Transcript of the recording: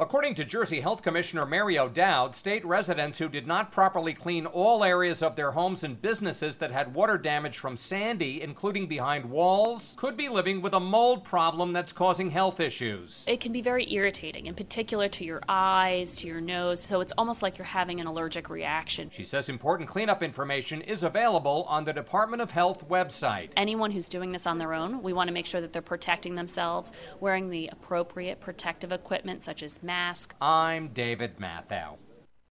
According to Jersey Health Commissioner Mary O'Dowd, state residents who did not properly clean all areas of their homes and businesses that had water damage from Sandy, including behind walls, could be living with a mold problem that's causing health issues. It can be very irritating, in particular to your eyes, to your nose, so it's almost like you're having an allergic reaction. She says important cleanup information is available on the Department of Health website. Anyone who's doing this on their own, we want to make sure that they're protecting themselves, wearing the appropriate protective equipment such as mask. I'm David Matthau.